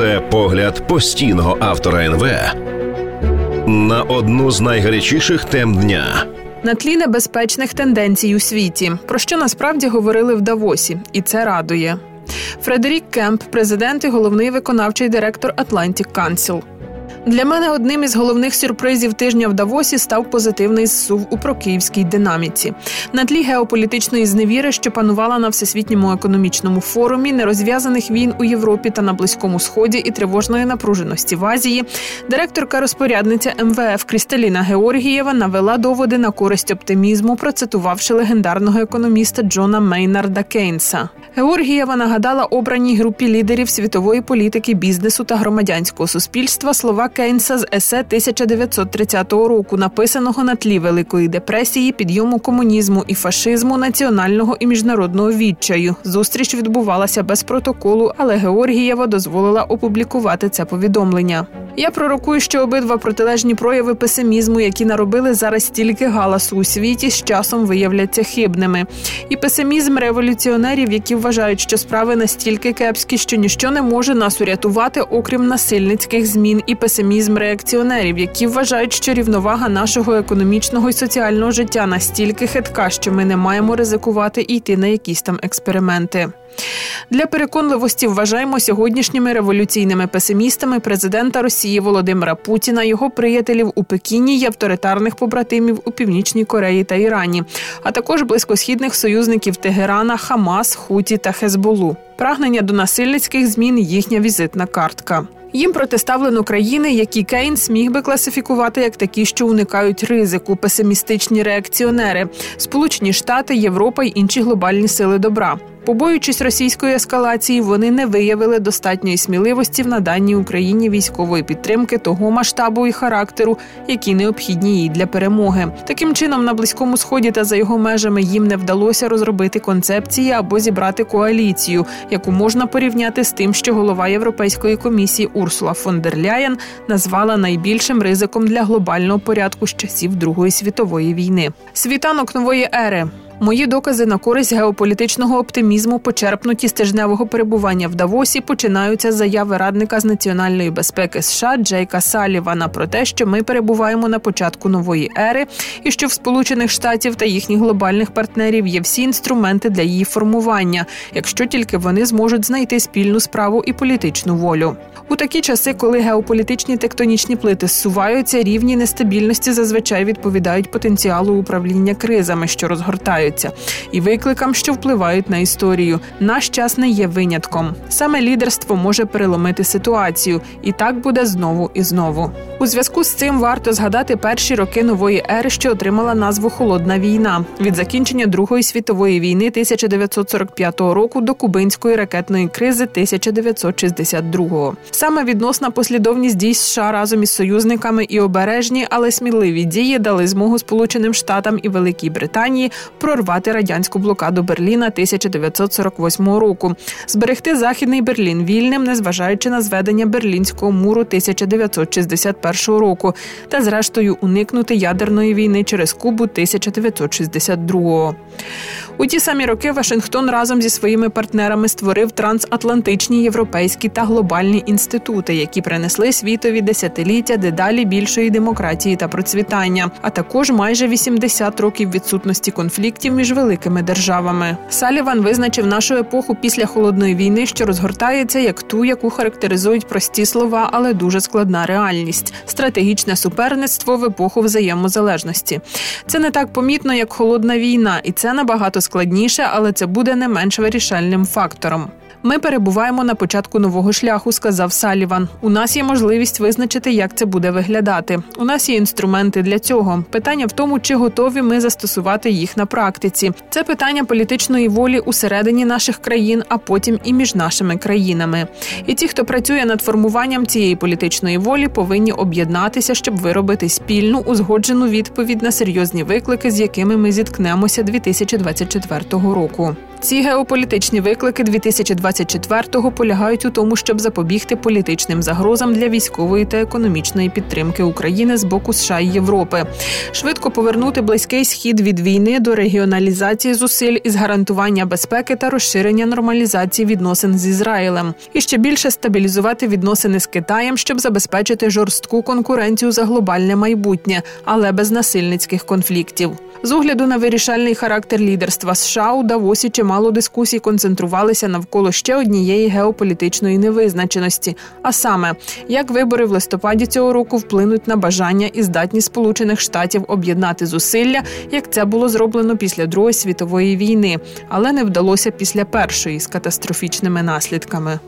Це погляд постійного автора НВ на одну з найгарячіших тем дня. На тлі небезпечних тенденцій у світі, про що насправді говорили в Давосі, і це радує. Фредерік Кемп, президент і головний виконавчий директор Atlantic Council. Для мене одним із головних сюрпризів тижня в Давосі став позитивний зсув у прокиївській динаміці. На тлі геополітичної зневіри, що панувала на всесвітньому економічному форумі, нерозв'язаних війн у Європі та на Близькому Сході і тривожної напруженості в Азії, директорка розпорядниця МВФ Крісталіна Георгієва навела доводи на користь оптимізму, процитувавши легендарного економіста Джона Мейнарда Кейнса. Георгієва нагадала обраній групі лідерів світової політики, бізнесу та громадянського суспільства слова Кейнса з есе 1930 року, написаного на тлі Великої депресії, підйому комунізму і фашизму, національного і міжнародного відчаю. Зустріч відбувалася без протоколу, але Георгієва дозволила опублікувати це повідомлення. Я пророкую, що обидва протилежні прояви песимізму, які наробили зараз стільки галасу у світі, з часом виявляться хибними. І песимізм революціонерів, які вважають, що справи настільки кепські, що ніщо не може нас урятувати, окрім насильницьких змін, і песимізм реакціонерів, які вважають, що рівновага нашого економічного і соціального життя настільки хитка, що ми не маємо ризикувати і йти на якісь там експерименти. Для переконливості вважаємо сьогоднішніми революційними песимістами президента Росії Володимира Путіна, його приятелів у Пекіні і авторитарних побратимів у Північній Кореї та Ірані, а також близькосхідних союзників Тегерана, Хамас, Хуті та Хезболу. Прагнення до насильницьких змін їхня візитна картка. Їм протиставлено країни, які Кейнс міг би класифікувати як такі, що уникають ризику, песимістичні реакціонери, Сполучені Штати, Європа й інші глобальні сили добра. Побоюючись російської ескалації, вони не виявили достатньої сміливості в наданні Україні військової підтримки того масштабу і характеру, які необхідні їй для перемоги. Таким чином, на близькому сході та за його межами їм не вдалося розробити концепції або зібрати коаліцію, яку можна порівняти з тим, що голова Європейської комісії Урсула фон дер Ляєн назвала найбільшим ризиком для глобального порядку з часів Другої світової війни. Світанок нової ери. Мої докази на користь геополітичного оптимізму, почерпнуті з тижневого перебування в Давосі, починаються з заяви радника з національної безпеки США Джейка Салівана про те, що ми перебуваємо на початку нової ери, і що в Сполучених Штатів та їхніх глобальних партнерів є всі інструменти для її формування, якщо тільки вони зможуть знайти спільну справу і політичну волю. У такі часи, коли геополітичні тектонічні плити зсуваються, рівні нестабільності зазвичай відповідають потенціалу управління кризами, що розгортаються, і викликам, що впливають на історію. Наш час не є винятком. Саме лідерство може переломити ситуацію, і так буде знову і знову. У зв'язку з цим варто згадати перші роки нової ери, що отримала назву Холодна війна від закінчення Другої світової війни 1945 року до кубинської ракетної кризи 1962 Саме відносна послідовність дій США разом із союзниками і обережні, але сміливі дії дали змогу Сполученим Штатам і Великій Британії прорвати радянську блокаду Берліна 1948 року, зберегти західний Берлін вільним, незважаючи на зведення Берлінського муру 1961 року, та зрештою уникнути ядерної війни через Кубу 1962 у ті самі роки Вашингтон разом зі своїми партнерами створив трансатлантичні європейські та глобальні інститути, які принесли світові десятиліття дедалі більшої демократії та процвітання, а також майже 80 років відсутності конфліктів між великими державами. Саліван визначив нашу епоху після холодної війни, що розгортається як ту, яку характеризують прості слова, але дуже складна реальність стратегічне суперництво в епоху взаємозалежності. Це не так помітно, як холодна війна, і це набагато складніше, але це буде не менш вирішальним фактором. Ми перебуваємо на початку нового шляху, сказав Саліван. У нас є можливість визначити, як це буде виглядати. У нас є інструменти для цього. Питання в тому, чи готові ми застосувати їх на практиці. Це питання політичної волі усередині наших країн, а потім і між нашими країнами. І ті, хто працює над формуванням цієї політичної волі, повинні об'єднатися, щоб виробити спільну узгоджену відповідь на серйозні виклики, з якими ми зіткнемося 2024 року. Ці геополітичні виклики 2024 2024-го полягають у тому, щоб запобігти політичним загрозам для військової та економічної підтримки України з боку США і Європи, швидко повернути близький схід від війни до регіоналізації зусиль із гарантування безпеки та розширення нормалізації відносин з Ізраїлем, і ще більше стабілізувати відносини з Китаєм, щоб забезпечити жорстку конкуренцію за глобальне майбутнє, але без насильницьких конфліктів. З огляду на вирішальний характер лідерства США у Давосі чимало дискусій концентрувалися навколо ще однієї геополітичної невизначеності. А саме, як вибори в листопаді цього року вплинуть на бажання і здатність Сполучених Штатів об'єднати зусилля, як це було зроблено після Другої світової війни, але не вдалося після першої з катастрофічними наслідками.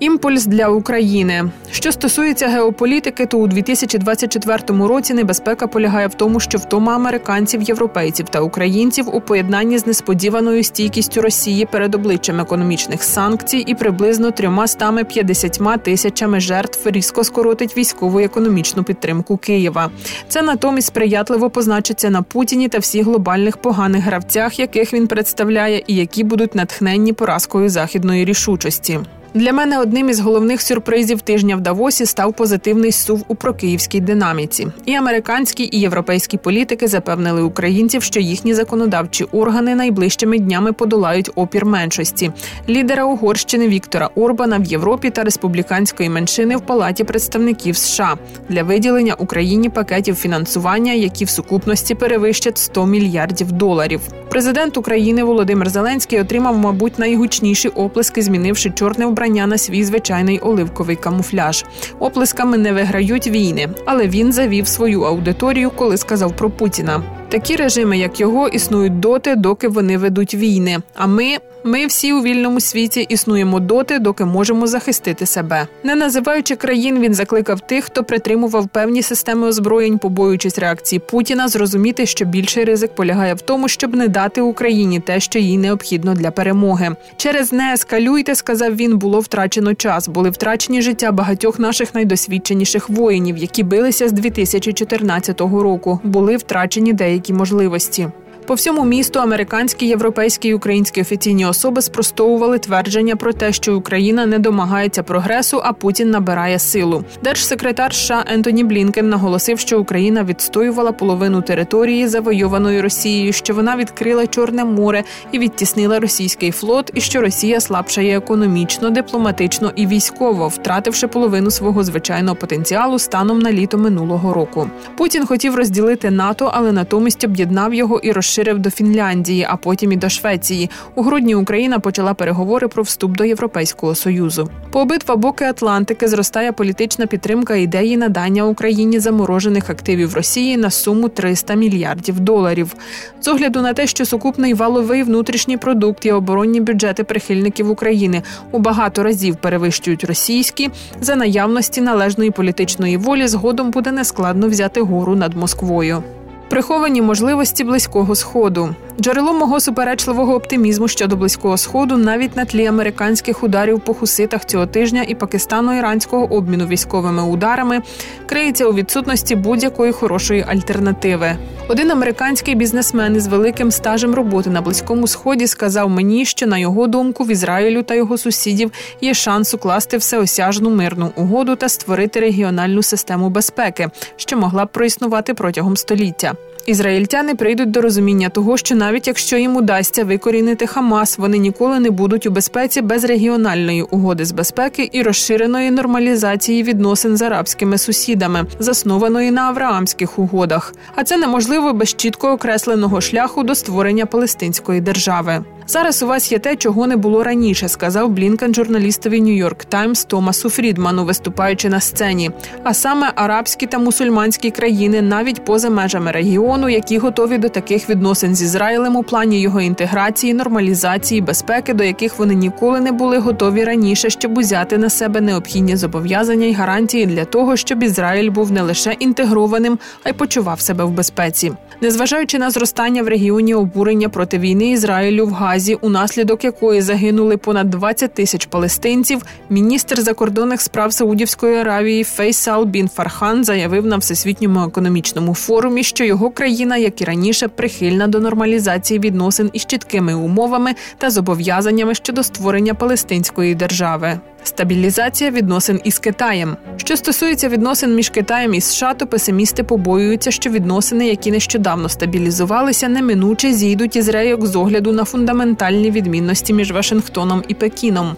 Імпульс для України. Що стосується геополітики, то у 2024 році небезпека полягає в тому, що втома американців, європейців та українців у поєднанні з несподіваною стійкістю Росії перед обличчям економічних санкцій і приблизно 350 тисячами жертв різко скоротить військову економічну підтримку Києва. Це натомість сприятливо позначиться на Путіні та всіх глобальних поганих гравцях, яких він представляє, і які будуть натхненні поразкою західної рішучості. Для мене одним із головних сюрпризів тижня в Давосі став позитивний сув у прокиївській динаміці. І американські і європейські політики запевнили українців, що їхні законодавчі органи найближчими днями подолають опір меншості. Лідера Угорщини Віктора Орбана в Європі та республіканської меншини в Палаті представників США для виділення Україні пакетів фінансування, які в сукупності перевищать 100 мільярдів доларів. Президент України Володимир Зеленський отримав, мабуть, найгучніші оплески, змінивши чорне вбрання на свій звичайний оливковий камуфляж. Оплесками не виграють війни, але він завів свою аудиторію, коли сказав про Путіна. Такі режими, як його, існують доти, доки вони ведуть війни. А ми ми всі у вільному світі існуємо доти, доки можемо захистити себе. Не називаючи країн, він закликав тих, хто притримував певні системи озброєнь, побоюючись реакції Путіна, зрозуміти, що більший ризик полягає в тому, щоб не дати Україні те, що їй необхідно для перемоги. Через не ескалюйте, сказав він, було втрачено час. Були втрачені життя багатьох наших найдосвідченіших воїнів, які билися з 2014 року. Були втрачені деякі можливості. По всьому місту американські, європейські і українські офіційні особи спростовували твердження про те, що Україна не домагається прогресу, а Путін набирає силу. Держсекретар США Ентоні Блінкен наголосив, що Україна відстоювала половину території, завойованої Росією, що вона відкрила Чорне море і відтіснила російський флот, і що Росія слабшає економічно, дипломатично і військово, втративши половину свого звичайного потенціалу станом на літо минулого року. Путін хотів розділити НАТО, але натомість об'єднав його і розширив розширив до Фінляндії, а потім і до Швеції. У грудні Україна почала переговори про вступ до Європейського союзу. По обидва боки Атлантики зростає політична підтримка ідеї надання Україні заморожених активів Росії на суму 300 мільярдів доларів. З огляду на те, що сукупний валовий внутрішній продукт і оборонні бюджети прихильників України у багато разів перевищують російські за наявності належної політичної волі, згодом буде нескладно взяти гору над Москвою. Приховані можливості близького сходу. Джерело мого суперечливого оптимізму щодо близького сходу навіть на тлі американських ударів по хуситах цього тижня і пакистано-іранського обміну військовими ударами криється у відсутності будь-якої хорошої альтернативи. Один американський бізнесмен із великим стажем роботи на близькому сході сказав мені, що на його думку в Ізраїлю та його сусідів є шанс укласти всеосяжну мирну угоду та створити регіональну систему безпеки, що могла б проіснувати протягом століття. Ізраїльтяни прийдуть до розуміння того, що навіть якщо їм удасться викорінити Хамас, вони ніколи не будуть у безпеці без регіональної угоди з безпеки і розширеної нормалізації відносин з арабськими сусідами, заснованої на авраамських угодах. А це неможливо без чітко окресленого шляху до створення палестинської держави. Зараз у вас є те, чого не було раніше, сказав Блінкен журналістові Нью-Йорк Таймс Томасу Фрідману, виступаючи на сцені. А саме арабські та мусульманські країни, навіть поза межами регіону, які готові до таких відносин з Ізраїлем у плані його інтеграції, нормалізації, безпеки, до яких вони ніколи не були готові раніше, щоб узяти на себе необхідні зобов'язання й гарантії для того, щоб Ізраїль був не лише інтегрованим, а й почував себе в безпеці, незважаючи на зростання в регіоні обурення проти війни Ізраїлю в Газі, Газі, унаслідок якої загинули понад 20 тисяч палестинців, міністр закордонних справ Саудівської Аравії Фейсал Бін Фархан заявив на всесвітньому економічному форумі, що його країна, як і раніше, прихильна до нормалізації відносин із чіткими умовами та зобов'язаннями щодо створення палестинської держави. Стабілізація відносин із Китаєм. Що стосується відносин між Китаєм і США, то песимісти побоюються, що відносини, які нещодавно стабілізувалися, неминуче зійдуть із рейок з огляду на фундаментальні відмінності між Вашингтоном і Пекіном.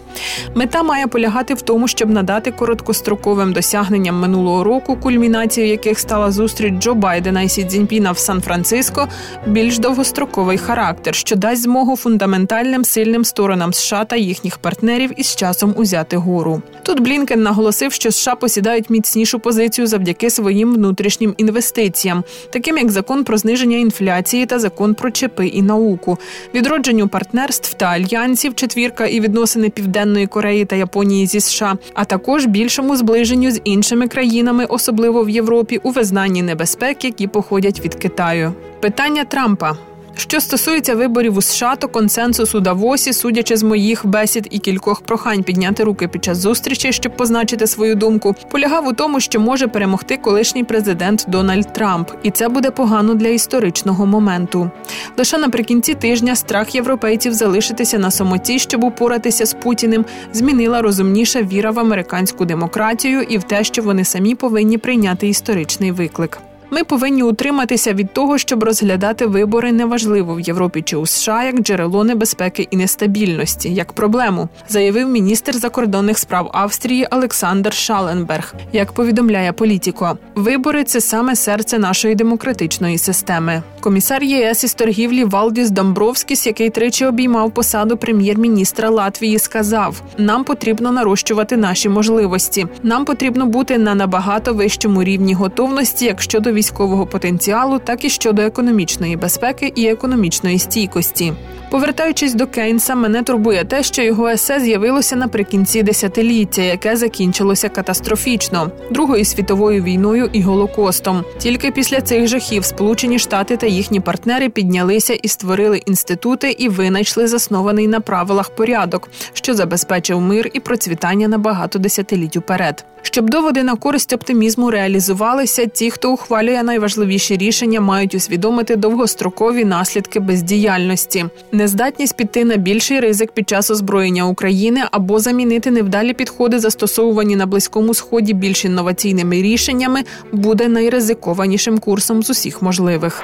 Мета має полягати в тому, щоб надати короткостроковим досягненням минулого року, кульмінацією яких стала зустріч Джо Байдена і Сі Цзіньпіна в Сан-Франциско, більш довгостроковий характер, що дасть змогу фундаментальним сильним сторонам США та їхніх партнерів із часом узяти гору. Тут Блінкен наголосив, що США посідають міцнішу позицію завдяки своїм внутрішнім інвестиціям, таким як закон про зниження інфляції та закон про чипи і науку, відродженню партнерств та альянсів, четвірка і відносини Південної Кореї та Японії зі США, а також більшому зближенню з іншими країнами, особливо в Європі, у визнанні небезпек, які походять від Китаю. Питання Трампа. Що стосується виборів у США, то консенсус у Давосі, судячи з моїх бесід і кількох прохань підняти руки під час зустрічі, щоб позначити свою думку, полягав у тому, що може перемогти колишній президент Дональд Трамп, і це буде погано для історичного моменту. Лише наприкінці тижня страх європейців залишитися на самоті, щоб упоратися з Путіним, змінила розумніша віра в американську демократію і в те, що вони самі повинні прийняти історичний виклик. Ми повинні утриматися від того, щоб розглядати вибори неважливо в Європі чи у США як джерело небезпеки і нестабільності, як проблему, заявив міністр закордонних справ Австрії Олександр Шаленберг. Як повідомляє політико, вибори це саме серце нашої демократичної системи. Комісар ЄС із торгівлі Валдіс Домбровськіс, який тричі обіймав посаду прем'єр-міністра Латвії, сказав: нам потрібно нарощувати наші можливості. Нам потрібно бути на набагато вищому рівні готовності, як щодо військового потенціалу, так і щодо економічної безпеки і економічної стійкості. Повертаючись до Кейнса, мене турбує те, що його есе з'явилося наприкінці десятиліття, яке закінчилося катастрофічно Другою світовою війною і голокостом. Тільки після цих жахів Сполучені Штати та їхні партнери піднялися і створили інститути і винайшли заснований на правилах порядок, що забезпечив мир і процвітання на багато десятиліть уперед. Щоб доводи на користь оптимізму реалізувалися, ті, хто ухвалює найважливіші рішення, мають усвідомити довгострокові наслідки бездіяльності, нездатність піти на більший ризик під час озброєння України або замінити невдалі підходи, застосовані на близькому сході більш інноваційними рішеннями, буде найризикованішим курсом з усіх можливих.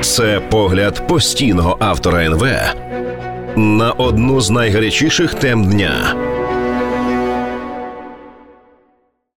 Це погляд постійного автора НВ на одну з найгарячіших тем дня.